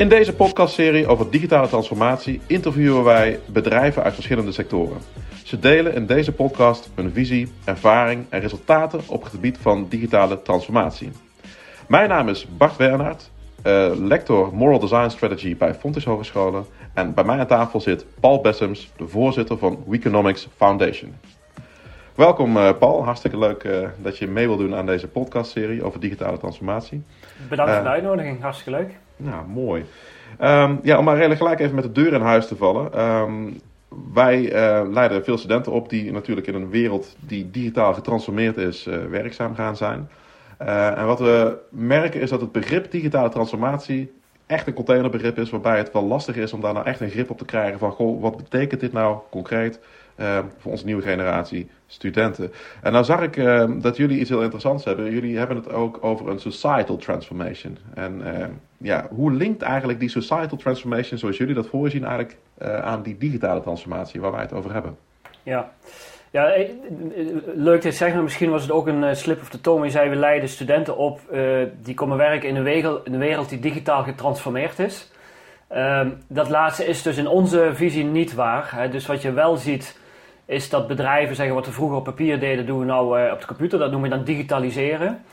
In deze podcastserie over digitale transformatie interviewen wij bedrijven uit verschillende sectoren. Ze delen in deze podcast hun visie, ervaring en resultaten op het gebied van digitale transformatie. Mijn naam is Bart Bernhard, uh, lector Moral Design Strategy bij Fontys Hogescholen. En bij mij aan tafel zit Paul Bessems, de voorzitter van Weeconomics Foundation. Welkom uh, Paul, hartstikke leuk uh, dat je mee wil doen aan deze podcastserie over digitale transformatie. Bedankt voor de uitnodiging, hartstikke leuk. Nou, mooi. Um, ja, om maar gelijk even met de deur in huis te vallen. Um, wij uh, leiden veel studenten op die natuurlijk in een wereld die digitaal getransformeerd is, werkzaam gaan zijn. en wat we merken is dat het begrip digitale transformatie echt een containerbegrip is, waarbij het wel lastig is om daar nou echt een grip op te krijgen van, goh, wat betekent dit nou concreet uh, voor onze nieuwe generatie studenten? En nou zag ik uh, dat jullie iets heel interessants hebben. Jullie hebben het ook over een societal transformation. En uh, ja, hoe linkt eigenlijk die societal transformation, zoals jullie dat voorzien, eigenlijk aan die digitale transformatie waar wij het over hebben? Ja. Ja, eh, leuk te zeggen, misschien was het ook een eh, slip of the tongue. Je zei, we leiden studenten op die komen werken in een, wereld, die digitaal getransformeerd is. Uh, dat laatste is dus in onze visie niet waar. Hè. Dus wat je wel ziet, is dat bedrijven zeggen wat we vroeger op papier deden, doen we nou uh, op de computer. Dat noemen we dan digitaliseren.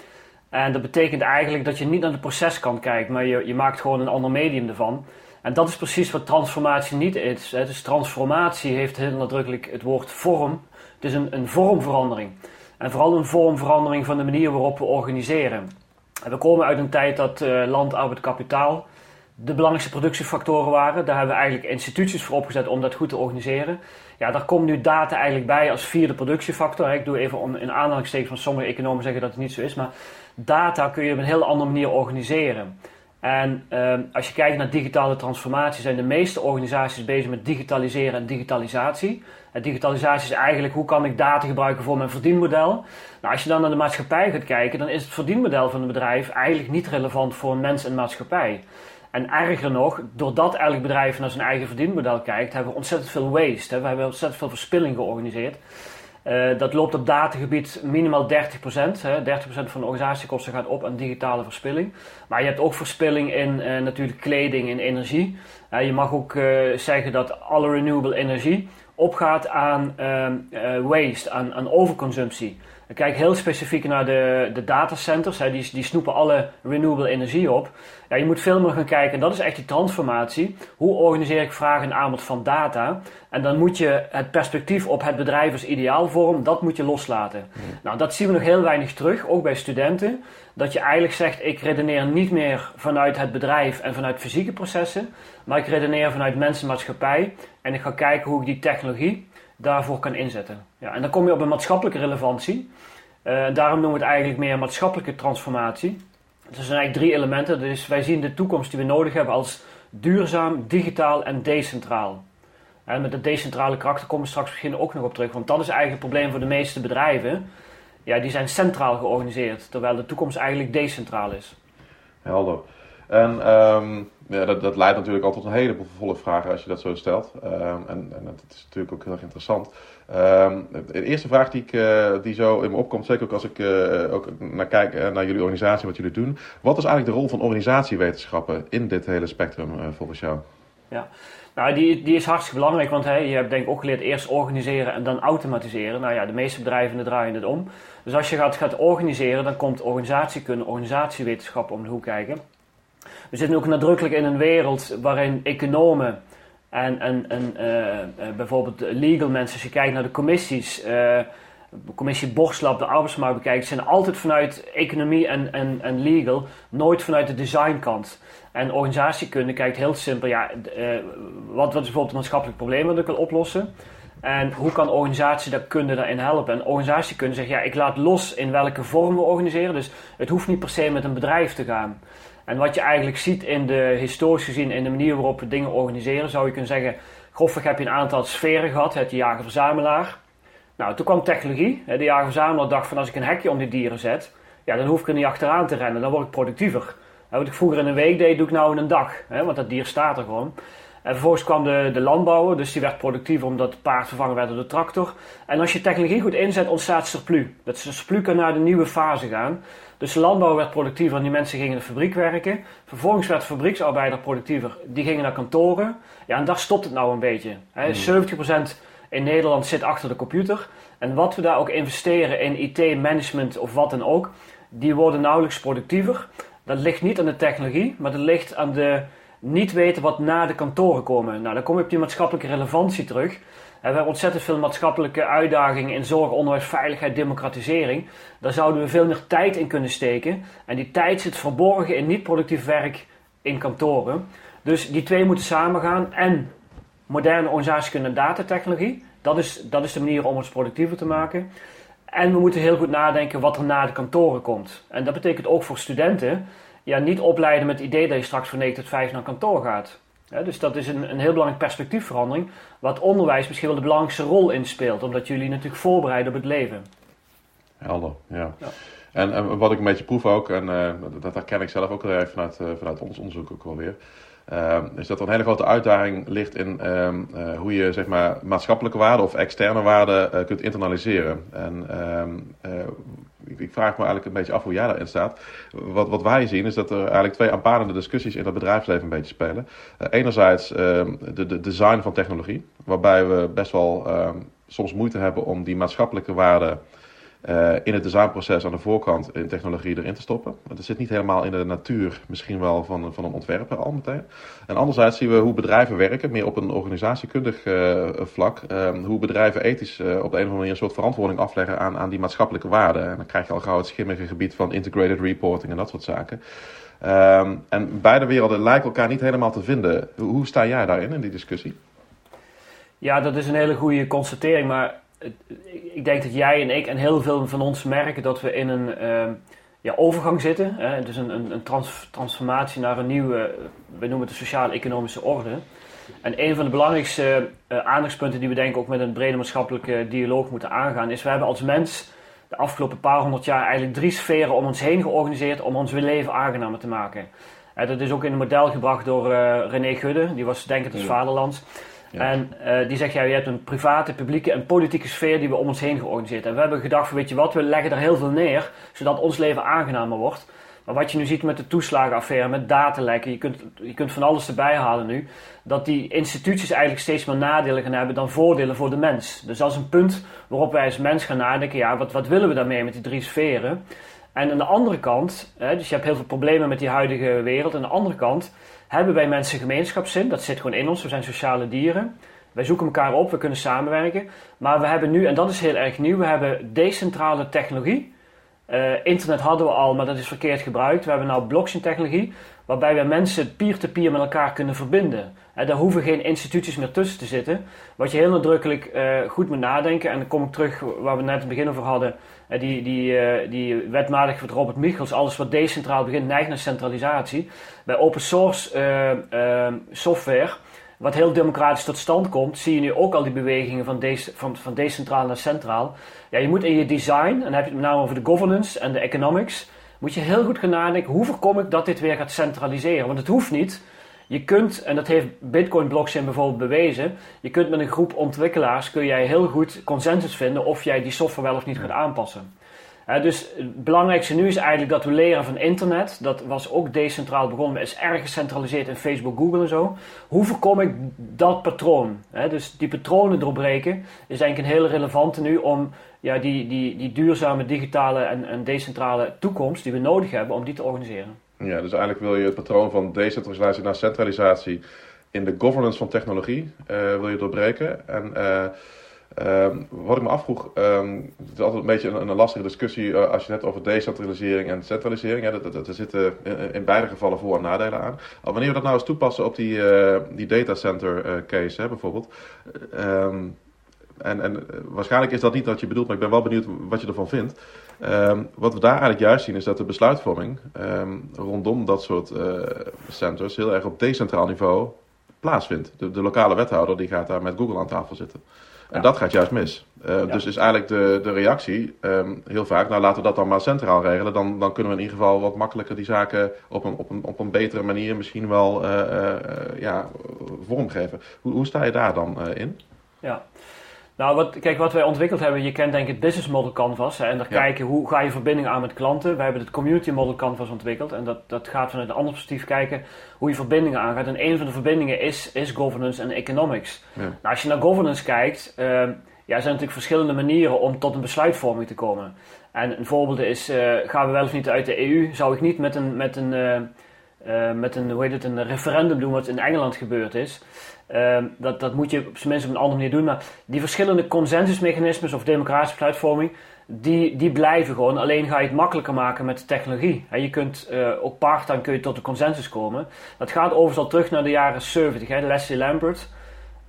En dat betekent eigenlijk dat je niet naar de proceskant kijkt, maar je, je maakt gewoon een ander medium ervan. En dat is precies wat transformatie niet is. Hè. Dus transformatie heeft heel nadrukkelijk het woord vorm het is een, een vormverandering. En vooral een vormverandering van de manier waarop we organiseren. En we komen uit een tijd dat uh, land, arbeid, kapitaal de belangrijkste productiefactoren waren. Daar hebben we eigenlijk instituties voor opgezet om dat goed te organiseren. Ja, daar komt nu data eigenlijk bij als vierde productiefactor. Ik doe even een aanhalingstekens, van sommige economen zeggen dat het niet zo is. Maar data kun je op een heel andere manier organiseren. En uh, als je kijkt naar digitale transformatie, zijn de meeste organisaties bezig met digitaliseren en digitalisatie. En digitalisatie is eigenlijk hoe kan ik data gebruiken voor mijn verdienmodel. Nou, als je dan naar de maatschappij gaat kijken, dan is het verdienmodel van een bedrijf eigenlijk niet relevant voor mens en maatschappij. En erger nog, doordat elk bedrijf naar zijn eigen verdienmodel kijkt, hebben we ontzettend veel waste. Hè? We hebben ontzettend veel verspilling georganiseerd. Uh, dat loopt op datagebied minimaal 30%. Hè. 30% van de organisatiekosten gaat op aan digitale verspilling. Maar je hebt ook verspilling in uh, natuurlijk kleding en energie. Uh, je mag ook zeggen dat alle renewable energie opgaat aan ehm, waste, aan, aan overconsumptie. Ik kijk heel specifiek naar de, de datacenters. Hè. Die, die snoepen alle renewable energie op. Ja, je moet veel meer gaan kijken, en dat is echt die transformatie. Hoe organiseer ik vraag en aanbod van data? En dan moet je het perspectief op het bedrijf als ideaalvorm, dat moet je loslaten. Nou, dat zien we nog heel weinig terug, ook bij studenten. Dat je eigenlijk zegt, ik redeneer niet meer vanuit het bedrijf en vanuit fysieke processen. Maar ik redeneer vanuit mensenmaatschappij. En ik ga kijken hoe ik die technologie daarvoor kan inzetten. Ja, en dan kom je op een maatschappelijke relevantie. Uh, daarom noemen we het eigenlijk meer maatschappelijke transformatie. Dus zijn eigenlijk drie elementen. Dus wij zien de toekomst die we nodig hebben als duurzaam, digitaal en decentraal. En met het decentrale karakter komen we straks misschien ook nog op terug. Want dat is eigenlijk het probleem voor de meeste bedrijven. Ja, die zijn centraal georganiseerd, terwijl de toekomst eigenlijk decentraal is. Helder. En um, ja, dat, leidt natuurlijk altijd tot een heleboel vervolgvragen als je dat zo stelt. Um, en, en dat is natuurlijk ook heel erg interessant. Um, de eerste vraag die, ik, uh, die zo in me opkomt, zeker ook als ik uh, ook naar kijk uh, naar jullie organisatie, wat jullie doen. Wat is eigenlijk de rol van organisatiewetenschappen in dit hele spectrum volgens jou? Ja, nou die, die is hartstikke belangrijk, want hey, je hebt denk ik ook geleerd eerst organiseren en dan automatiseren. Nou ja, de meeste bedrijven draaien het om. Dus als je gaat, gaat organiseren, dan komt organisatiekunde, organisatiewetenschappen om de hoek kijken. We zitten ook nadrukkelijk in een wereld waarin economen en, en, en uh, bijvoorbeeld legal mensen, als je kijkt naar de commissies, uh, commissie Borslab, de arbeidsmarkt bekijkt, zijn altijd vanuit economie en, en, en legal, nooit vanuit de designkant. En organisatiekunde kijkt heel simpel, ja, wat, wat is bijvoorbeeld het maatschappelijk probleem dat ik wil oplossen? En hoe kan organisatie daar kunde daarin helpen? En organisatiekunde zegt, ja, ik laat los in welke vorm we organiseren. Dus het hoeft niet per se met een bedrijf te gaan. En wat je eigenlijk ziet in de historisch gezien, in de manier waarop we dingen organiseren, zou je kunnen zeggen, grofweg heb je een aantal sferen gehad, het jager-verzamelaar. Nou, toen kwam technologie. De jager-verzamelaar dacht van als ik een hekje om die dieren zet, ja, dan hoef ik er niet achteraan te rennen, dan word ik productiever. wat ik vroeger in een week deed, doe ik nou in een dag, want dat dier staat er gewoon. En vervolgens kwam de, de landbouwer, dus die werd productiever omdat het paard vervangen werd door de tractor. En als je technologie goed inzet, ontstaat surplus. Dat surplus kan naar de nieuwe fase gaan. Dus de landbouw werd productiever en die mensen gingen in de fabriek werken. Vervolgens werd de fabrieksarbeider productiever, die gingen naar kantoren. Ja, en daar stopt het nou een beetje. Hè. 70% in Nederland zit achter de computer. En wat we daar ook investeren in IT-management of wat dan ook, die worden nauwelijks productiever. Dat ligt niet aan de technologie, maar dat ligt aan de niet weten wat na de kantoren komen. Nou, dan kom je op die maatschappelijke relevantie terug. we hebben ontzettend veel maatschappelijke uitdagingen in zorg, onderwijs, veiligheid, democratisering. Daar zouden we veel meer tijd in kunnen steken. En die tijd zit verborgen in niet-productief werk in kantoren. Dus die twee moeten samengaan. En moderne organisaties kunnen datatechnologie. Dat is, dat is de manier om ons productiever te maken. En we moeten heel goed nadenken wat er na de kantoren komt. En dat betekent ook voor studenten ja, niet opleiden met het idee dat je straks van 9 tot 5 naar kantoor gaat. dus dat is een, een heel belangrijke perspectiefverandering, wat onderwijs misschien wel de belangrijkste rol inspeelt, omdat jullie natuurlijk voorbereiden op het leven. Helder, ja. ja. En, en, wat ik een beetje proef ook, en uh, dat herken ik zelf ook vanuit, uh, vanuit ons onderzoek ook wel weer, is dat er een hele grote uitdaging ligt in ehm, hoe je zeg maar, maatschappelijke waarden of externe waarden kunt internaliseren. En ehm, ik, ik, vraag me eigenlijk een beetje af hoe jij daarin staat. Wat, wat wij zien is dat er eigenlijk twee aanpalende discussies in het bedrijfsleven een beetje spelen. Enerzijds de, de, design van technologie, waarbij we best wel soms moeite hebben om die maatschappelijke waarden uh, in het designproces aan de voorkant in technologie erin te stoppen. Dat zit niet helemaal in de natuur misschien wel van, van een ontwerper al meteen. En anderzijds zien we hoe bedrijven werken, meer op een organisatiekundig uh, vlak. Uh, hoe bedrijven ethisch op de een of andere manier een soort verantwoording afleggen aan, aan die maatschappelijke waarden. En dan krijg je al gauw het schimmige gebied van integrated reporting en dat soort zaken. Um, en beide werelden lijken elkaar niet helemaal te vinden. Hoe, hoe sta jij daarin, in die discussie? Ja, dat is een hele goede constatering, maar ik denk dat jij en ik en heel veel van ons merken dat we in een uh, ja, overgang zitten. Hè? Dus een, een, een trans transformatie naar een nieuwe, we noemen het de sociaal-economische orde. En een van de belangrijkste uh, aandachtspunten die we denk ook met een brede maatschappelijke dialoog moeten aangaan, is we hebben als mens de afgelopen paar honderd jaar eigenlijk drie sferen om ons heen georganiseerd om ons leven aangenamer te maken. Uh, dat is ook in een model gebracht door uh, René Gudde, die was denkend het En uh, die zegt, ja, je hebt een private, publieke en politieke sfeer die we om ons heen georganiseerd hebben. We hebben gedacht, weet je wat, we leggen er heel veel neer, zodat ons leven aangenamer wordt. Maar wat je nu ziet met de toeslagenaffaire, met datalekken, je kunt, je kunt van alles erbij halen nu, dat die instituties eigenlijk steeds meer nadelen gaan hebben dan voordelen voor de mens. Dus dat is een punt waarop wij als mens gaan nadenken, ja, wat, wat willen we daarmee met die drie sferen? En aan de andere kant, hè, dus je hebt heel veel problemen met die huidige wereld, aan de andere kant hebben wij mensen gemeenschapszin. Dat zit gewoon in ons. We zijn sociale dieren. Wij zoeken elkaar op, we kunnen samenwerken. Maar we hebben nu, en dat is heel erg nieuw, we hebben decentrale technologie. Uh, internet hadden we al, maar dat is verkeerd gebruikt. We hebben nou blockchain technologie, waarbij we mensen peer-to-peer met elkaar kunnen verbinden. Uh, daar hoeven geen instituties meer tussen te zitten. Wat je heel nadrukkelijk uh, goed moet nadenken, en dan kom ik terug waar we net het begin over hadden. Die, die, die wetmatig van Robert Michels, alles wat decentraal begint, neigt naar centralisatie. Bij open source software wat heel democratisch tot stand komt, zie je nu ook al die bewegingen van, de, van, van decentraal naar centraal. Ja, je moet in je design, en dan heb je het met name over de governance en de economics, moet je heel goed gaan nadenken, hoe voorkom ik dat dit weer gaat centraliseren? Want het hoeft niet. Je kunt, en dat heeft Bitcoin blockchain bijvoorbeeld bewezen, je kunt met een groep ontwikkelaars, kun jij heel goed consensus vinden of jij die software wel of niet gaat aanpassen dus het belangrijkste nu is eigenlijk dat we leren van internet. Dat was ook decentraal begonnen, maar is erg gecentraliseerd in Facebook, Google en zo. Hoe voorkom ik dat patroon? dus die patronen doorbreken is eigenlijk een hele relevante nu om ja, die, die, die duurzame digitale en, en decentrale toekomst die we nodig hebben, om die te organiseren. Ja, dus eigenlijk wil je het patroon van decentralisatie naar centralisatie in de governance van technologie uh, wil je doorbreken. En uh, Um, wat ik me afvroeg, um, het is altijd een beetje een, lastige discussie uh, als je het hebt over decentralisering en centralisering. Ja, er zitten in, beide gevallen voor- en nadelen aan. Al wanneer we dat nou eens toepassen op die, uh, die datacenter case hè, bijvoorbeeld. Um, en, en waarschijnlijk is dat niet wat je bedoelt, maar ik ben wel benieuwd wat je ervan vindt. Wat we daar eigenlijk juist zien is dat de besluitvorming rondom dat soort centers heel erg op decentraal niveau plaatsvindt. De, de lokale wethouder die gaat daar met Google aan tafel zitten. En dat gaat juist mis. Uh, Dus is eigenlijk de, de reactie ehm, heel vaak, nou laten we dat dan maar centraal regelen. Dan, dan kunnen we in ieder geval wat makkelijker die zaken op een, op een, op een betere manier misschien wel ja, vormgeven. Hoe, hoe sta je daar dan in? Ja, nou, wat, kijk, wat wij ontwikkeld hebben, je kent denk ik het business model canvas. Hè, en daar kijken hoe ga je verbinding aan met klanten. Wij hebben het community model canvas ontwikkeld. En dat, dat gaat vanuit een ander perspectief kijken hoe je verbindingen aangaat. En een van de verbindingen is, is governance en economics. Ja. Nou, als je naar governance kijkt, uh, ja, er zijn natuurlijk verschillende manieren om tot een besluitvorming te komen. En een voorbeeld is, uh, gaan we wel of niet uit de EU? Zou ik niet met een, met een, uh, met een, hoe heet het, een referendum doen wat in Engeland gebeurd is. Ehm, dat, dat moet je op zijn minst op een andere manier doen. Maar die verschillende consensusmechanismes of democratische besluitvorming, die, die blijven gewoon. Alleen ga je het makkelijker maken met technologie. je kunt uh, ook part kun je tot een consensus komen. Dat gaat overigens al terug naar de jaren 70. Hè. Leslie Lambert,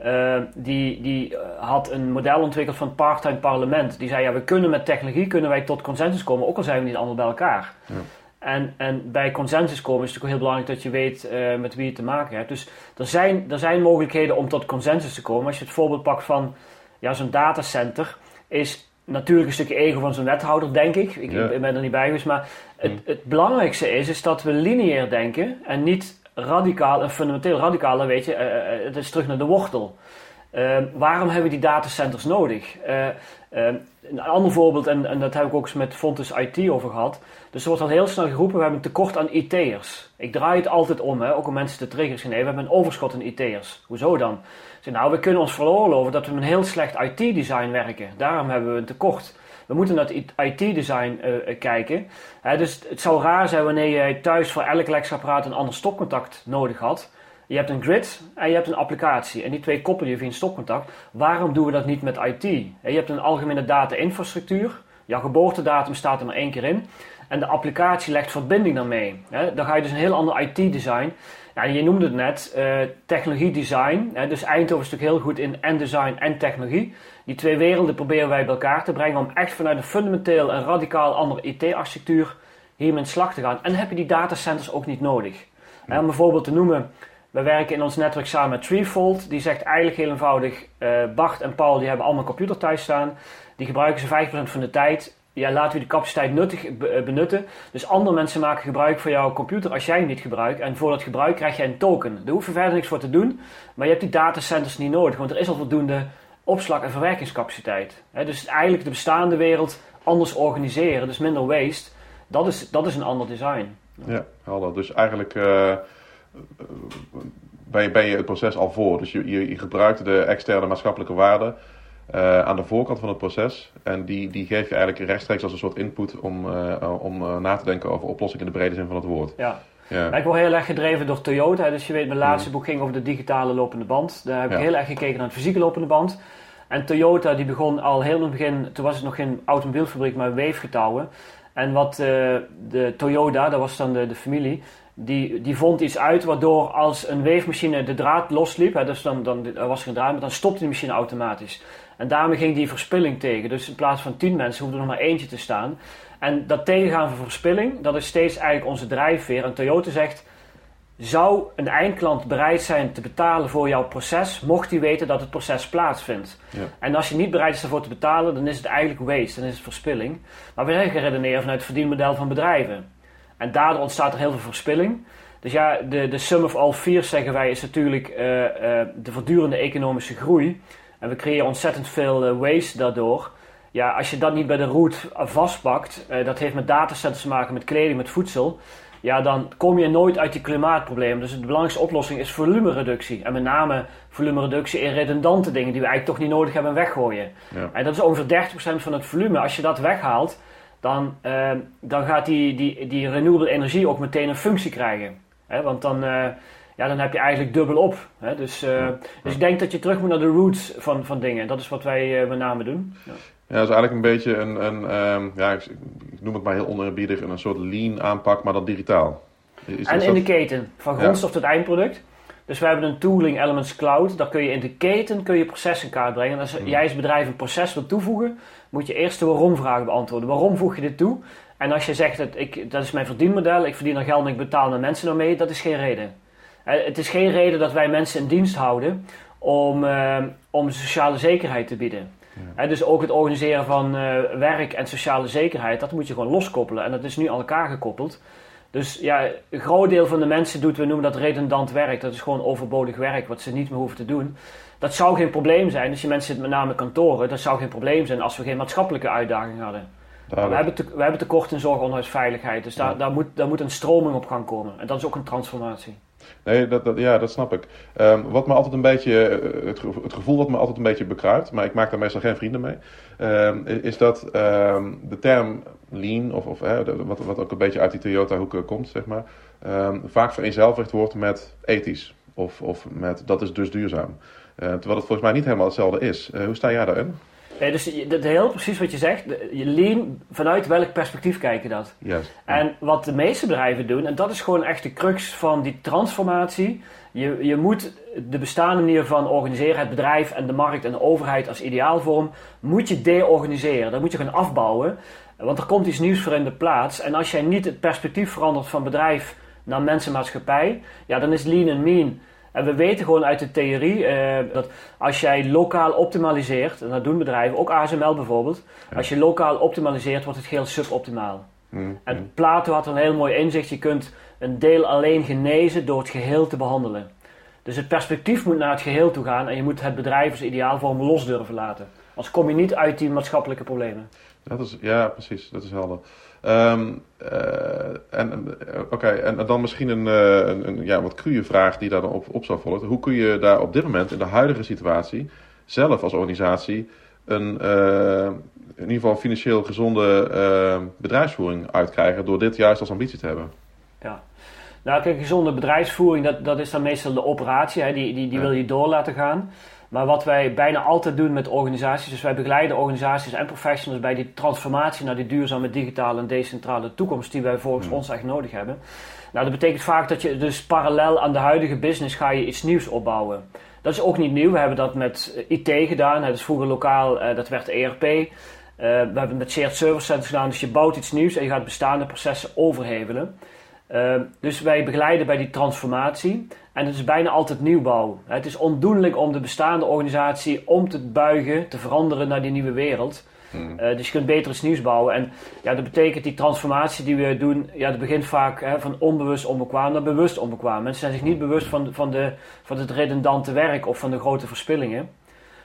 uh, die, die eh, had een model ontwikkeld van part-time parlement. Die zei, ja, we kunnen met technologie kunnen wij tot consensus komen, ook al zijn we niet allemaal bij elkaar. Ja. En, en bij consensus komen is het natuurlijk heel belangrijk dat je weet uh, met wie je te maken hebt. Dus er zijn, er zijn mogelijkheden om tot consensus te komen. Als je het voorbeeld pakt van ja, zo'n datacenter, is natuurlijk een stukje ego van zo'n wethouder, denk ik. Ik, ben er niet bij geweest. Maar het, hmm. het belangrijkste is, is dat we lineair denken en niet radicaal en fundamenteel radicaal. Dan weet je, uh, het is terug naar de wortel. Uh, waarom hebben we die datacenters nodig? Uh, een ander voorbeeld, en, en, dat heb ik ook eens met Fontes IT over gehad. Dus er wordt al heel snel geroepen, we hebben een tekort aan IT'ers. Ik draai het altijd om, hè, ook om mensen te triggers. Nee, we hebben een overschot aan IT'ers. Hoezo dan? Zeg, nou, we kunnen ons veroorloven dat we een heel slecht IT-design werken. Daarom hebben we een tekort. We moeten naar het IT-design uh, kijken. dus het zou raar zijn wanneer je thuis voor elk elektrisch een ander stopcontact nodig had. Je hebt een grid en je hebt een applicatie. En die twee koppel je via een stopcontact. Waarom doen we dat niet met IT? Je hebt een algemene data-infrastructuur. Jouw geboortedatum staat er maar één keer in. En de applicatie legt verbinding daarmee. Dan ga je dus een heel ander IT-design. Je noemde het net, uh, technologie-design. Dus Eindhoven is natuurlijk heel goed in en design en technologie. Die twee werelden proberen wij bij elkaar te brengen om echt vanuit een fundamenteel en radicaal andere IT-architectuur hiermee in slag te gaan. En heb je die datacenters ook niet nodig. Om een voorbeeld te noemen, we werken in ons netwerk samen met Threefold. Die zegt eigenlijk heel eenvoudig: uh, Bart en Paul die hebben allemaal een computer thuis staan. Die gebruiken ze 5% van de tijd. Ja, laten we die capaciteit nuttig eh, benutten. Dus andere mensen maken gebruik van jouw computer als jij hem niet gebruikt. En voor dat gebruik krijg jij een token. Daar hoef je verder niks voor te doen. Maar je hebt die datacenters niet nodig, want er is al voldoende opslag- en verwerkingscapaciteit. dus eigenlijk de bestaande wereld anders organiseren, dus minder waste. Dat is, dat is een ander design. Ja, helder. Dus eigenlijk. Uh ben je, ben je het proces al voor. Dus je, je, gebruikt de externe maatschappelijke waarde uh, aan de voorkant van het proces. En die, die geef je eigenlijk rechtstreeks als een soort input om, uh, om na te denken over oplossingen in de brede zin van het woord. Ja. Ja. Ik word heel erg gedreven door Toyota. Dus je weet, mijn laatste mm. boek ging over de digitale lopende band. Daar heb ik heel erg gekeken naar de fysieke lopende band. En Toyota die begon al heel in het begin, toen was het nog geen automobielfabriek, maar weefgetouwen. En wat de Toyota, dat was dan de, de familie, die, die vond iets uit waardoor als een weefmachine de draad losliep, hè, dus dan, dan er was geen draad, maar dan stopte die machine automatisch. En daarmee ging die verspilling tegen. Dus in plaats van tien mensen hoefde er nog maar eentje te staan. En dat tegengaan van verspilling, dat is steeds eigenlijk onze drijfveer. En Toyota zegt, zou een eindklant bereid zijn te betalen voor jouw proces, mocht hij weten dat het proces plaatsvindt. Ja. En als je niet bereid is ervoor te betalen, dan is het eigenlijk waste, dan is het verspilling. Maar we zijn geredeneerd vanuit het verdienmodel van bedrijven. En daardoor ontstaat er heel veel verspilling. Dus ja, de, de sum of all fears, zeggen wij, is natuurlijk uh, uh, de voortdurende economische groei. En we creëren ontzettend veel uh, waste daardoor. Ja, als je dat niet bij de root vastpakt, dat heeft met datacenters te maken, met kleding, met voedsel. Ja, dan kom je nooit uit die klimaatproblemen. Dus de belangrijkste oplossing is volumereductie. En met name volumereductie in redundante dingen die we eigenlijk toch niet nodig hebben en weggooien. Ja. En dat is ongeveer 30% van het volume. Als je dat weghaalt, dan, uh, dan gaat die, die, die renewable energie ook meteen een functie krijgen. Hè? Want dan, uh, ja, dan heb je eigenlijk dubbel op. Hè? Dus, uh, dus ik denk dat je terug moet naar de roots van, van dingen. Dat is wat wij met name doen. Ja. Ja, dat is eigenlijk een beetje een, een um, ja, ik, ik, noem het maar heel oneerbiedig, een soort lean aanpak, maar dan digitaal. Is, en in de keten, van grondstof tot eindproduct. Dus we hebben een tooling Elements Cloud. Daar kun je in de keten kun je processen in kaart brengen. En als hmm. jij als bedrijf een proces wil toevoegen, moet je eerst de waarom-vraag beantwoorden. Waarom voeg je dit toe? En als je zegt, dat, ik, dat is mijn verdienmodel, ik verdien er geld en ik betaal mijn mensen ermee, dat is geen reden. Het is geen reden dat wij mensen in dienst houden om, uh, om sociale zekerheid te bieden. Ja. dus ook het organiseren van uh, werk en sociale zekerheid, dat moet je gewoon loskoppelen. En dat is nu aan elkaar gekoppeld. Dus ja, een groot deel van de mensen doet, we noemen dat redundant werk. Dat is gewoon overbodig werk, wat ze niet meer hoeven te doen. Dat zou geen probleem zijn. Als je mensen zit met name kantoren, dat zou geen probleem zijn als we geen maatschappelijke uitdaging hadden. We hebben, te, we hebben tekort in zorg, onderwijs, veiligheid. Dus daar, daar, moet, daar moet een stroming op gaan komen. En dat is ook een transformatie. Nee, dat, dat, ja, dat snap ik. Um, wat me altijd een beetje, eh, het, gevoel wat me altijd een beetje bekruipt, maar ik maak daar meestal geen vrienden mee, um, is dat um, de term lean, of, of wat, wat ook een beetje uit die Toyota-hoek komt, zeg maar, vaak vereenzelvigd wordt met ethisch. Of, of met dat is dus duurzaam. Uh, terwijl het volgens mij niet helemaal hetzelfde is. Hoe sta jij daarin? Nee, dus dat heel precies wat je zegt. Je lean, vanuit welk perspectief kijken dat? Yes. En wat de meeste bedrijven doen, en dat is gewoon echt de crux van die transformatie. Je, je moet de bestaande manier van organiseren, het bedrijf en de markt en de overheid als ideaalvorm, moet je deorganiseren. Dat moet je gaan afbouwen. Want er komt iets nieuws voor in de plaats. En als jij niet het perspectief verandert van bedrijf naar mensenmaatschappij, ja, dan is lean en mean en we weten gewoon uit de theorie uh, dat als jij lokaal optimaliseert, en dat doen bedrijven, ook ASML bijvoorbeeld, als je lokaal optimaliseert, wordt het heel suboptimaal. Mm, en mm. Plato had een heel mooi inzicht: je kunt een deel alleen genezen door het geheel te behandelen. Dus het perspectief moet naar het geheel toe gaan en je moet het bedrijf als ideaalvorm los durven laten. Anders kom je niet uit die maatschappelijke problemen. Dat is, ja, precies, dat is helder. Um, en, Oké, en dan misschien een, uh, een, een, ja, wat cruwe vraag die daar dan op, op zou volgen. Hoe kun je daar op dit moment, in de huidige situatie, zelf als organisatie een uh, in ieder geval financieel gezonde bedrijfsvoering uitkrijgen door dit juist als ambitie te hebben? Ja. Nou, kijk, gezonde bedrijfsvoering, dat, dat is dan meestal de operatie. Hè? Die, die, die wil je door laten gaan. Maar wat wij bijna altijd doen met organisaties, dus wij begeleiden organisaties en professionals bij die transformatie naar die duurzame digitale en decentrale toekomst die wij volgens hmm. ons echt nodig hebben. Nou, dat betekent vaak dat je dus parallel aan de huidige business ga je iets nieuws opbouwen. Dat is ook niet nieuw. We hebben dat met IT gedaan. Dat is vroeger lokaal, uh, dat werd ERP. Eh, we hebben het met shared service centers gedaan. Dus je bouwt iets nieuws en je gaat bestaande processen overhevelen. Uh, dus wij begeleiden bij die transformatie. En het is bijna altijd nieuwbouw. Het is ondoenlijk om de bestaande organisatie om te buigen, te veranderen naar die nieuwe wereld. Hmm. Uh, dus je kunt beter iets nieuws bouwen. En ja, dat betekent die transformatie die we doen, ja, dat begint vaak hè, van onbewust onbekwaam naar bewust onbekwaam. Mensen zijn zich niet bewust van, van, de, van het redundante werk of van de grote verspillingen.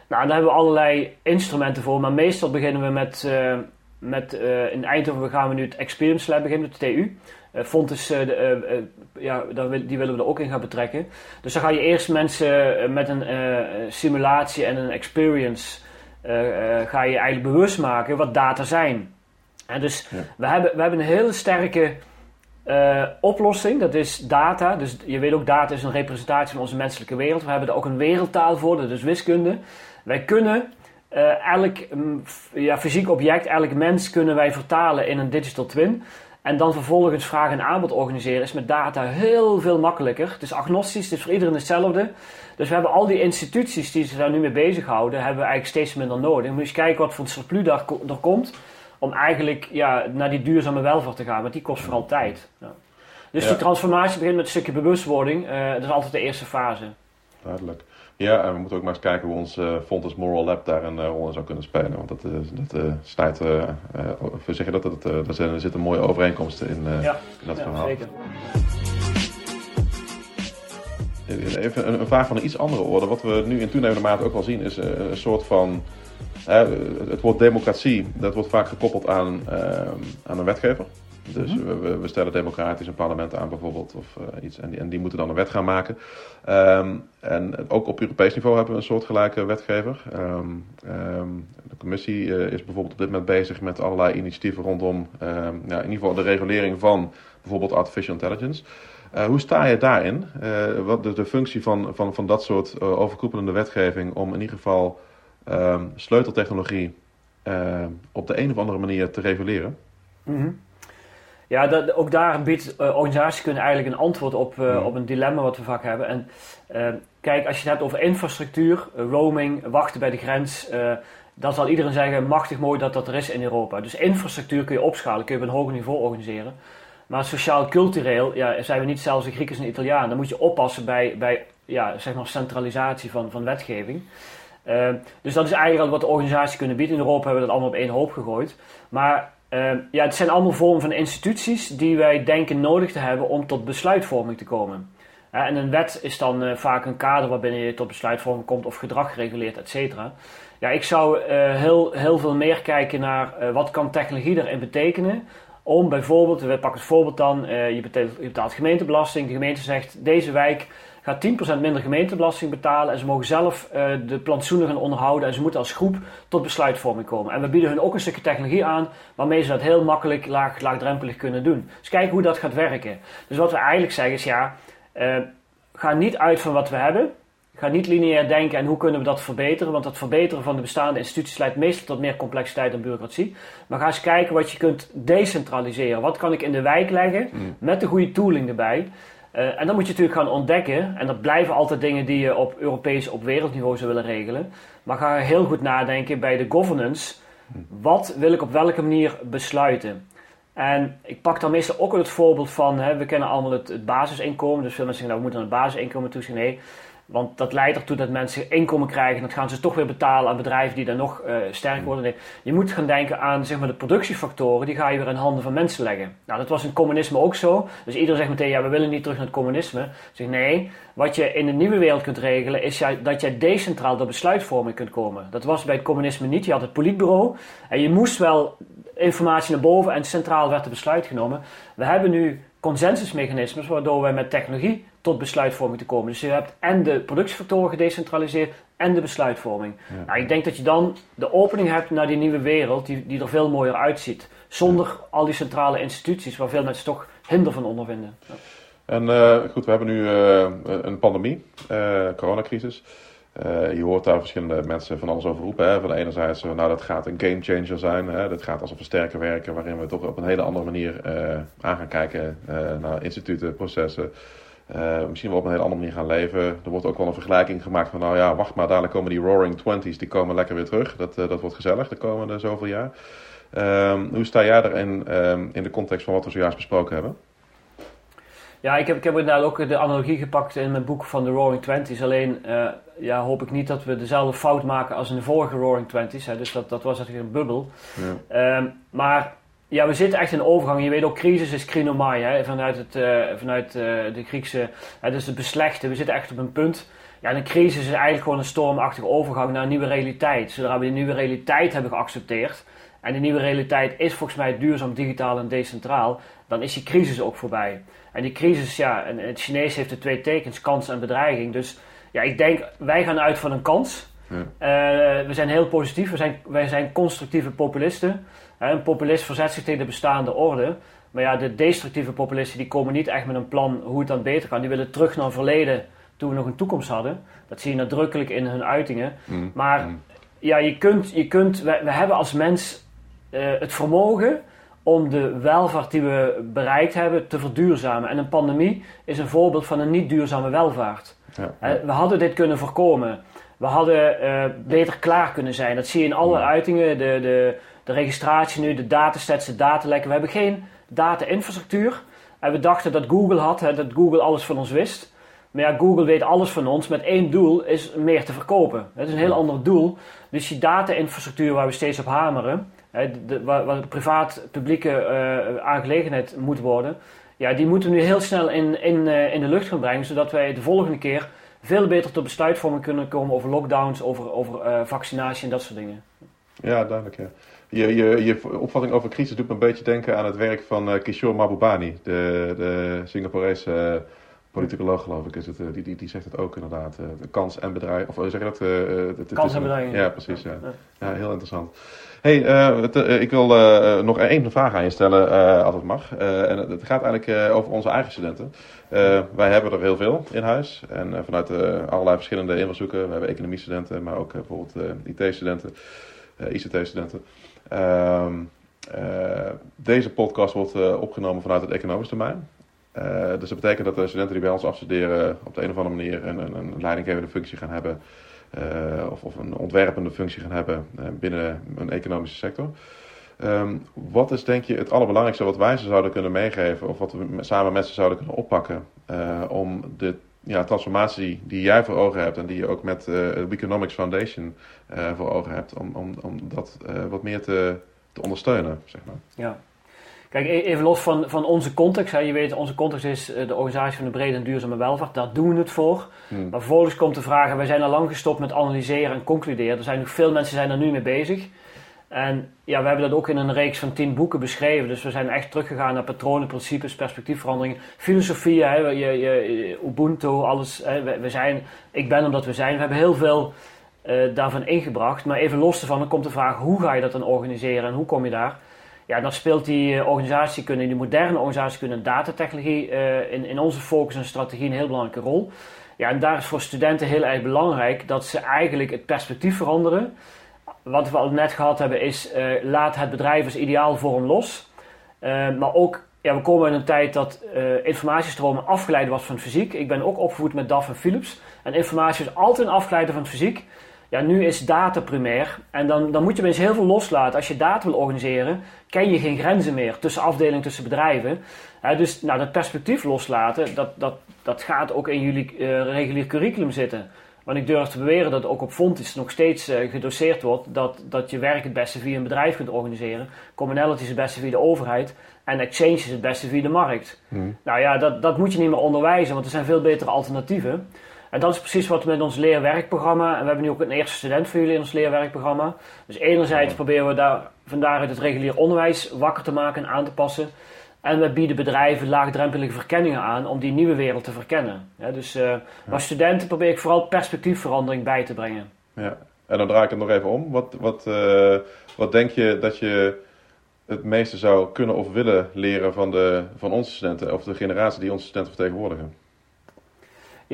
Nou, daar hebben we allerlei instrumenten voor, maar meestal beginnen we met, uh, met uh, in Eindhoven gaan we nu het Experience Lab beginnen, de TU. Uh, Fontes, uh, de, ja, die willen we er ook in gaan betrekken. Dus dan ga je eerst mensen met een simulatie en een experience ga je eigenlijk bewust maken wat data zijn. En dus we, hebben, we hebben een hele sterke oplossing, dat is data. Dus je weet ook, data is een representatie van onze menselijke wereld. We hebben er ook een wereldtaal voor, dat is wiskunde. Wij kunnen elk mm, ja, fysiek object, elk mens kunnen wij vertalen in een digital twin. En dan vervolgens vraag en aanbod organiseren is met data heel veel makkelijker. Het is agnostisch, het is voor iedereen hetzelfde. Dus we hebben al die instituties die zich daar nu mee bezighouden, hebben we eigenlijk steeds minder nodig. We moeten eens kijken wat voor een surplus daar, er komt om eigenlijk ja, naar die duurzame welvaart te gaan, want die kost vooral tijd. Ja. Dus die transformatie begint met een stukje bewustwording. Uh, dat is altijd de eerste fase. Duidelijk. Ja, en we moeten ook maar eens kijken hoe ons uh, Fontes Moral Lab daar een uh, rol in zou kunnen spelen. Want dat, uh, dat snijdt, we zeggen dat het, er, er zitten mooie overeenkomsten in, ja. in dat ja, verhaal. Zeker. Even een, een, vraag van een iets andere orde. Wat we nu in toenemende mate ook wel zien is een soort van... het woord democratie, dat wordt vaak gekoppeld aan, aan een wetgever. Dus mhm. we, we, stellen democratisch een parlement aan bijvoorbeeld of uh, iets. En die, en die, moeten dan een wet gaan maken. Um, en ook op Europees niveau hebben we een soortgelijke wetgever. Um, um, de commissie uh, is bijvoorbeeld op dit moment bezig met allerlei initiatieven rondom ja, in ieder geval de regulering van bijvoorbeeld artificial intelligence. Uh, hoe sta je daarin? wat de, de, functie van, van, van dat soort overkoepelende wetgeving om in ieder geval sleuteltechnologie op de een of andere manier te reguleren? Mm ja, dat, ook daar biedt uh, organisaties kunnen eigenlijk een antwoord op, uh, op een dilemma wat we vaak hebben. En uh, kijk, als je het hebt over infrastructuur, roaming, wachten bij de grens, dan zal iedereen zeggen, machtig mooi dat dat er is in Europa. Dus infrastructuur kun je opschalen, kun je op een hoger niveau organiseren. Maar sociaal-cultureel ja, zijn we niet zelfs de Grieken en Italianen. Dan moet je oppassen bij, bij ja, zeg maar centralisatie van, van wetgeving. dus dat is eigenlijk wat de organisaties kunnen bieden. In Europa hebben we dat allemaal op één hoop gegooid. Maar ja, het zijn allemaal vormen van instituties die wij denken nodig te hebben om tot besluitvorming te komen. en een wet is dan vaak een kader waarbinnen je tot besluitvorming komt of gedrag reguleert, et cetera. Ja, ik zou heel, heel veel meer kijken naar wat kan technologie erin betekenen om bijvoorbeeld, we pakken het voorbeeld dan, je, betaalt, gemeentebelasting. De gemeente zegt, deze wijk gaat 10% minder gemeentebelasting betalen. En ze mogen zelf uh, de plantsoenen gaan onderhouden. En ze moeten als groep tot besluitvorming komen. En we bieden hun ook een stukje technologie aan, waarmee ze dat heel makkelijk, laag, laagdrempelig kunnen doen. Dus kijken hoe dat gaat werken. Dus wat we eigenlijk zeggen is, ja, uh, ga niet uit van wat we hebben. Ga niet lineair denken en hoe kunnen we dat verbeteren, want dat verbeteren van de bestaande instituties leidt meestal tot meer complexiteit en bureaucratie. Maar ga eens kijken wat je kunt decentraliseren. Wat kan ik in de wijk leggen mm. met de goede tooling erbij? Uh, en dan moet je natuurlijk gaan ontdekken, en dat blijven altijd dingen die je op Europees, op wereldniveau zou willen regelen. Maar ga heel goed nadenken bij de governance. Wat wil ik op welke manier besluiten? En ik pak dan meestal ook het voorbeeld van, hè, we kennen allemaal het, het, basisinkomen. Dus veel mensen zeggen, nou, we moeten een basisinkomen toezien. Nee, want dat leidt ertoe dat mensen inkomen krijgen. En dat gaan ze toch weer betalen aan bedrijven die dan nog uh, sterk mm. worden. Je moet gaan denken aan zeg maar, de productiefactoren. Die ga je weer in handen van mensen leggen. Nou, dat was in het communisme ook zo. Dus iedereen zegt meteen, ja, we willen niet terug naar het communisme. Zeg nee, wat je in de nieuwe wereld kunt regelen... is dat jij decentraal door besluitvorming kunt komen. Dat was bij het communisme niet. Je had het politbureau. En je moest wel informatie naar boven en centraal werd het besluit genomen. We hebben nu consensusmechanismes waardoor wij met technologie tot besluitvorming te komen. Dus je hebt en de productiefactoren gedecentraliseerd en de besluitvorming. Nou, ik denk dat je dan de opening hebt naar die nieuwe wereld die, die er veel mooier uitziet. Zonder al die centrale instituties waar veel mensen toch hinder van ondervinden. Ja. En uh, goed, we hebben nu uh, een pandemie, uh, coronacrisis. Je hoort daar verschillende mensen van alles over roepen. Hè. Van de enerzijds, nou dat gaat een game changer zijn. Hè. Dat gaat alsof we sterker werken, waarin we toch op een hele andere manier aan gaan kijken naar instituten, processen. Misschien wel op een hele andere manier gaan leven. Er wordt ook wel een vergelijking gemaakt van, nou ja, wacht maar, dadelijk komen die Roaring Twenties, die komen lekker weer terug. Dat, dat wordt gezellig de komende zoveel jaar. Um, hoe sta jij erin um, in de context van wat we zojuist besproken hebben? Ja, ik heb, ik heb inderdaad ook de analogie gepakt in mijn boek van de Roaring Twenties. Alleen uh, ja, hoop ik niet dat we dezelfde fout maken als in de vorige Roaring Twenties. Dus dat, dat was natuurlijk een bubbel. Ja. Um, maar ja, we zitten echt in een overgang. Je weet ook, crisis is krinomai, hè, vanuit, het, uh, vanuit uh, de Griekse, uh, dus het beslechten. We zitten echt op een punt. Ja, een crisis is eigenlijk gewoon een stormachtige overgang naar een nieuwe realiteit. Zodra we die nieuwe realiteit hebben geaccepteerd, en die nieuwe realiteit is volgens mij duurzaam, digitaal en decentraal, dan is die crisis ook voorbij. En die crisis, ja, en het Chinees heeft de twee tekens, kans en bedreiging. Dus ja, ik denk, wij gaan uit van een kans. Ja. we zijn heel positief, we zijn, wij zijn constructieve populisten. Een populist verzet zich tegen de bestaande orde. Maar ja, de destructieve populisten die komen niet echt met een plan hoe het dan beter kan. Die willen terug naar het verleden toen we nog een toekomst hadden. Dat zie je nadrukkelijk in hun uitingen. Mm. Maar mm. ja, je kunt, je kunt we, we hebben als mens uh, het vermogen om de welvaart die we bereikt hebben te verduurzamen. En een pandemie is een voorbeeld van een niet duurzame welvaart. Ja, We hadden dit kunnen voorkomen. We hadden uh, beter klaar kunnen zijn. Dat zie je in alle uitingen. De, de, de registratie nu, de datasets, de datalekken. We hebben geen data-infrastructuur. En we dachten dat Google had, hè, dat Google alles van ons wist. Maar ja, Google weet alles van ons met één doel, is meer te verkopen. Het is een heel ander doel. Dus die data-infrastructuur waar we steeds op hameren, waar, waar privaat-publieke uh, aangelegenheid moet worden, ja, die moeten we nu heel snel in, in, uh, in de lucht gaan brengen, zodat wij de volgende keer veel beter tot besluitvorming kunnen komen over lockdowns, over, over uh, vaccinatie en dat soort dingen. Ja, duidelijk. Ja. Je, je, je opvatting over crisis doet me een beetje denken aan het werk van Kishore Mahbubani, de, de Singaporese politicoloog geloof ik. Is het, uh, die, die, die zegt het ook inderdaad. de kans en bedrijf, of zeg je dat? de, kans en bedrijf. Ja, precies. Ja. Ja. heel interessant. hey, ik wil nog één vraag aan je stellen, als het mag. en het gaat eigenlijk over onze eigen studenten. wij hebben er heel veel in huis. En vanuit allerlei verschillende invalshoeken. We hebben economiestudenten, maar ook bijvoorbeeld IT-studenten, ICT-studenten. Ehm, eh, deze podcast wordt eh, opgenomen vanuit het economisch domein. Uh, dus dat betekent dat de studenten die bij ons afstuderen op de een of andere manier een, een, een leidinggevende functie gaan hebben. of, of, een ontwerpende functie gaan hebben binnen een economische sector. Um, wat is denk je het allerbelangrijkste wat wij ze zouden kunnen meegeven of wat we samen met ze zouden kunnen oppakken om de ja, transformatie die jij voor ogen hebt en die je ook met de Economics Foundation voor ogen hebt, om, om, om dat wat meer te, te ondersteunen, zeg maar. Ja. Kijk, e-, even los van, van onze context. Hè. Je weet, onze context is de organisatie van de brede en duurzame welvaart. Daar doen we het voor. Hmm. Maar vervolgens komt de vraag, wij zijn al lang gestopt met analyseren en concluderen. Er zijn nog veel mensen zijn er nu mee bezig. En ja, we hebben dat ook in een reeks van tien boeken beschreven. Dus we zijn echt teruggegaan naar patronen, principes, perspectiefveranderingen, filosofie, hè, je, je, Ubuntu, alles. Hè, we, zijn, ik ben omdat we zijn. We hebben heel veel uh, daarvan ingebracht. Maar even los ervan, dan komt de vraag, hoe ga je dat dan organiseren en hoe kom je daar? Ja, dan speelt die uh, organisatiekunde, die moderne organisatiekunde en datatechnologie uh, in, in onze focus en strategie een heel belangrijke rol. Ja, en daar is voor studenten heel erg belangrijk dat ze eigenlijk het perspectief veranderen wat we al net gehad hebben is, uh, laat het bedrijf als ideaal vorm los. Maar ook, ja, we komen in een tijd dat uh, informatiestromen afgeleid was van fysiek. Ik ben ook opgevoed met DAF en Philips. En informatie is altijd een afgeleide van fysiek. Ja, nu is data primair. En dan, dan moet je eens heel veel loslaten. Als je data wil organiseren, ken je geen grenzen meer tussen afdelingen, tussen bedrijven. dus nou, dat perspectief loslaten, dat, dat, dat gaat ook in jullie regulier curriculum zitten. Want ik durf te beweren dat ook op Fontis nog steeds uh, gedoseerd wordt dat, dat je werk het beste via een bedrijf kunt organiseren. Commonality is het beste via de overheid. En Exchange is het beste via de markt. Hmm. Nou ja, dat, dat moet je niet meer onderwijzen, want er zijn veel betere alternatieven. En dat is precies wat we met ons leerwerkprogramma. En we hebben nu ook een eerste student voor jullie in ons leerwerkprogramma. Dus enerzijds proberen we daar vandaaruit het regulier onderwijs wakker te maken en aan te passen. En we bieden bedrijven laagdrempelige verkenningen aan om die nieuwe wereld te verkennen. Ja, dus uh, ja. studenten probeer ik vooral perspectiefverandering bij te brengen. Ja, en dan draai ik het nog even om. Wat, wat, uh, wat denk je dat je het meeste zou kunnen of willen leren van, de, van onze studenten, of de generatie die onze studenten vertegenwoordigen?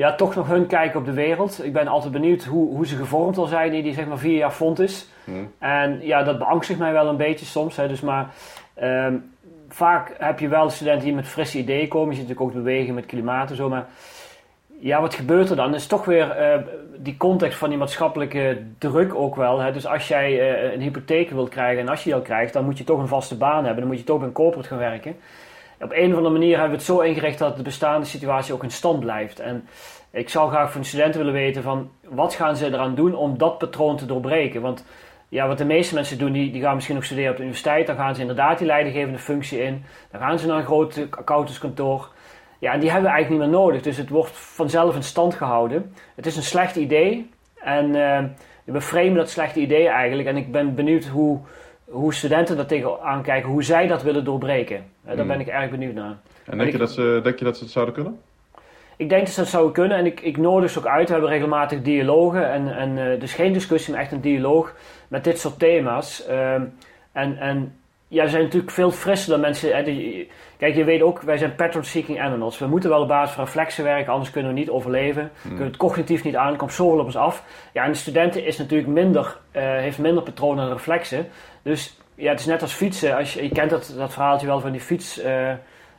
Ja, toch nog hun kijken op de wereld. Ik ben altijd benieuwd hoe, hoe ze gevormd al zijn, die, die zeg maar vier jaar fond is. Hmm. En ja, dat beangstigt mij wel een beetje soms. Hè, dus maar um, vaak heb je wel studenten die met frisse ideeën komen. Je ziet natuurlijk ook bewegen met klimaat en zo. Maar ja, wat gebeurt er dan? is toch weer uh, die context van die maatschappelijke druk ook wel. Hè? Dus als jij uh, een hypotheek wilt krijgen en als je die al krijgt, dan moet je toch een vaste baan hebben. Dan moet je toch bij een corporate gaan werken. Op een of andere manier hebben we het zo ingericht dat de bestaande situatie ook in stand blijft. En ik zou graag van de studenten willen weten van wat gaan ze eraan doen om dat patroon te doorbreken. Want ja, wat de meeste mensen doen, die, die gaan misschien nog studeren op de universiteit. Dan gaan ze inderdaad die leidinggevende functie in. Dan gaan ze naar een groot accountantskantoor. Ja, en die hebben we eigenlijk niet meer nodig. Dus het wordt vanzelf in stand gehouden. Het is een slecht idee. En uh, we framen dat slechte idee eigenlijk. En ik ben benieuwd hoe, hoe studenten daar tegenaan kijken. Hoe zij dat willen doorbreken. Uh, daar hmm. ben ik erg benieuwd naar. En denk, je, dat ze, denk je dat ze het zouden kunnen? Ik denk dat ze dat zouden kunnen en ik, ik nodig ze ook uit. We hebben regelmatig dialogen en, en uh, dus geen discussie, maar echt een dialoog met dit soort thema's. Ehm, en, en ja, zijn natuurlijk veel frisser dan mensen. Hè, die, kijk, je weet ook, wij zijn pattern-seeking animals. We moeten wel op basis van reflexen werken, anders kunnen we niet overleven. Hmm. Kunnen het cognitief niet aan, komt zoveel op ons af. Ja, en de studenten is natuurlijk minder, uh, heeft minder patronen en reflexen. Dus ja, het is net als fietsen. Als je, je kent dat, dat verhaaltje wel van die fiets. Uh,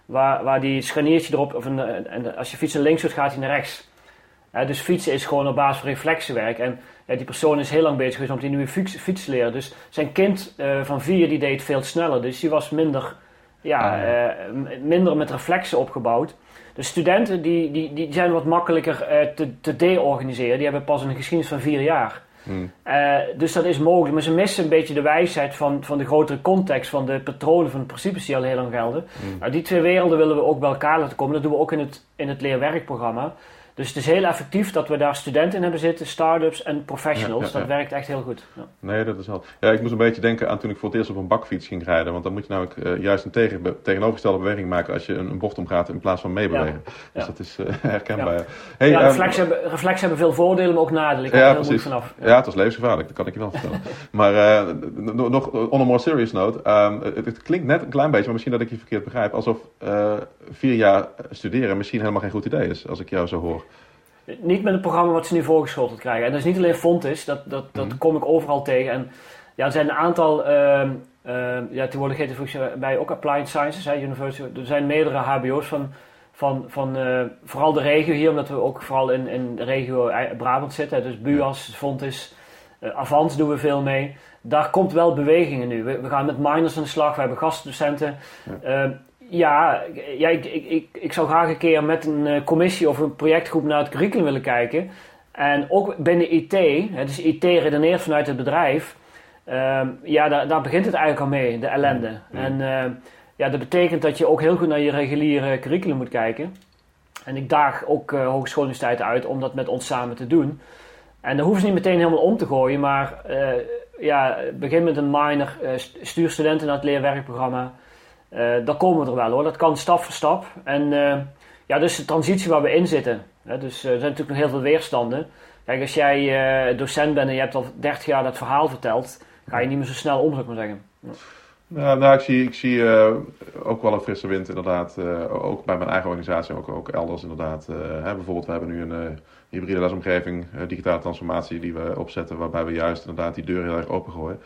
waar, waar die scharniertje erop, of een, en als je fietsen links doet, gaat hij naar rechts. dus fietsen is gewoon op basis van reflexenwerk. En ja, die persoon is heel lang bezig geweest om die nieuwe fiets, fiets te leren. Dus zijn kind uh, van vier die deed veel sneller. Dus die was minder, ja, uh, minder met reflexen opgebouwd. De studenten die, die, die zijn wat makkelijker uh, te, te de-organiseren. Die hebben pas een geschiedenis van vier jaar. Hmm. dus dat is mogelijk. Maar ze missen een beetje de wijsheid van, van de grotere context, van de patronen, van de principes die al heel lang gelden. Hmm. Nou, die twee werelden willen we ook bij elkaar laten komen. Dat doen we ook in het, in het leerwerkprogramma. Dus het is heel effectief dat we daar studenten in hebben zitten, start-ups en professionals. dat werkt echt heel goed. Nee, dat is wel. Ja, ik moest een beetje denken aan toen ik voor het eerst op een bakfiets ging rijden. Want dan moet je namelijk uh, juist een tegen, tegenovergestelde beweging maken als je een, een bocht omgaat in plaats van meebewegen. Dus dat is uh, herkenbaar. Hey, ja, um, hebben, reflex hebben veel voordelen, maar ook nadelen. Ik ja, precies. Vanaf. Ja. het was levensgevaarlijk, dat kan ik je wel vertellen. maar uh, nog on a more serious note. Um, het, het, klinkt net een klein beetje, maar misschien dat ik je verkeerd begrijp. Alsof vier jaar studeren misschien helemaal geen goed idee is, als ik jou zo hoor. Niet met het programma wat ze nu voorgeschoteld krijgen. En dat is niet alleen Fontis, dat, dat, dat mhm. kom ik overal tegen. En ja, er zijn een aantal, uh, uh, ja, tegenwoordig heet het bij ook Applied Sciences, hè, University. Er zijn meerdere HBO's van, van, van uh, vooral de regio hier, omdat we ook vooral in, in de regio Brabant zitten. Dus BUAS, Fontis, uh, Avans doen we veel mee. Daar komt wel bewegingen nu. We, we gaan met minors aan de slag, we hebben gastdocenten. Ja. Ehm, Ja, ja ik, ik, ik, ik zou graag een keer met een commissie of een projectgroep naar het curriculum willen kijken. En ook binnen IT, dus IT redeneert vanuit het bedrijf. Ehm, ja, daar, daar, begint het eigenlijk al mee, de ellende. En ja, dat betekent dat je ook heel goed naar je reguliere curriculum moet kijken. En ik daag ook uh, hogeschooluniversiteiten uit om dat met ons samen te doen. En dan hoeven ze niet meteen helemaal om te gooien, maar ja, begin met een minor, stuur studenten naar het leerwerkprogramma. Dan komen we er wel hoor, dat kan stap voor stap. En ja, dus de transitie waar we in zitten. Hè, dus er zijn natuurlijk nog heel veel weerstanden. Kijk, als jij docent bent en je hebt al 30 jaar dat verhaal verteld, ga je niet meer zo snel om, zou ik maar zeggen. Nou, ik zie, ik zie ook wel een frisse wind inderdaad. Ook bij mijn eigen organisatie, ook, ook elders inderdaad. Hè, bijvoorbeeld, we hebben nu een hybride lesomgeving, digitale transformatie die we opzetten, waarbij we juist inderdaad die deur heel erg open gooien.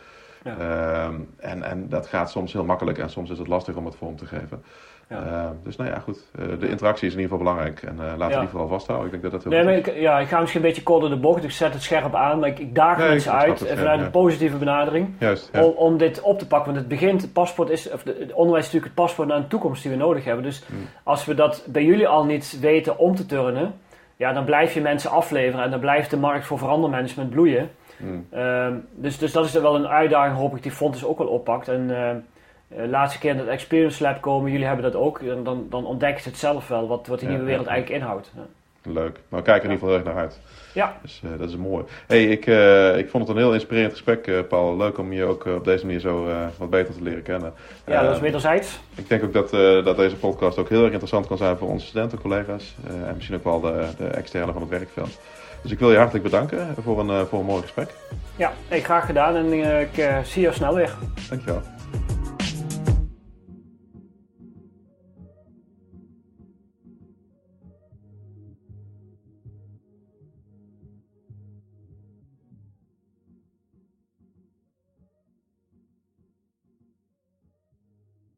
Ja. Ehm, en, en dat gaat soms heel makkelijk en soms is het lastig om het vorm te geven. Ja. Uh, dus nou ja, goed. Uh, de interactie is in ieder geval belangrijk. En uh, laten we die vooral vasthouden. Ik denk dat dat heel nee, maar ik, ja, ik ga misschien een beetje kort door de bocht. Ik zet het scherp aan. Maar ik, ik daag nee, mensen uit vanuit een positieve benadering. Juist, om, om, dit op te pakken. Want het begint, het paspoort is, of het onderwijs is natuurlijk het paspoort naar een toekomst die we nodig hebben. Dus mm. als we dat bij jullie al niet weten om te turnen. Ja, dan blijf je mensen afleveren. En dan blijft de markt voor verandermanagement bloeien. Mm. Uh, dus, dus dat is wel een uitdaging, hoop ik, die Fontes ook wel oppakt. En uh, laatste keer in het Experience Lab komen, jullie hebben dat ook. En dan, dan ontdekken ze het zelf wel, wat, wat die nieuwe wereld eigenlijk inhoudt. Ja. Leuk. Nou, we kijken in ieder geval erg naar uit. Ja. Dus uh, dat is mooi. Hey, ik, uh, ik vond het een heel inspirerend gesprek, Paul. Leuk om je ook op deze manier zo wat beter te leren kennen. Ja, dat is wederzijds. Ik denk ook dat, dat deze podcast ook heel erg interessant kan zijn voor onze studenten, collega's. en misschien ook wel de, de externe van het werkveld. Dus ik wil je hartelijk bedanken voor een, voor een mooi gesprek. Ja, hey, graag gedaan en ik zie je snel weer. Dankjewel.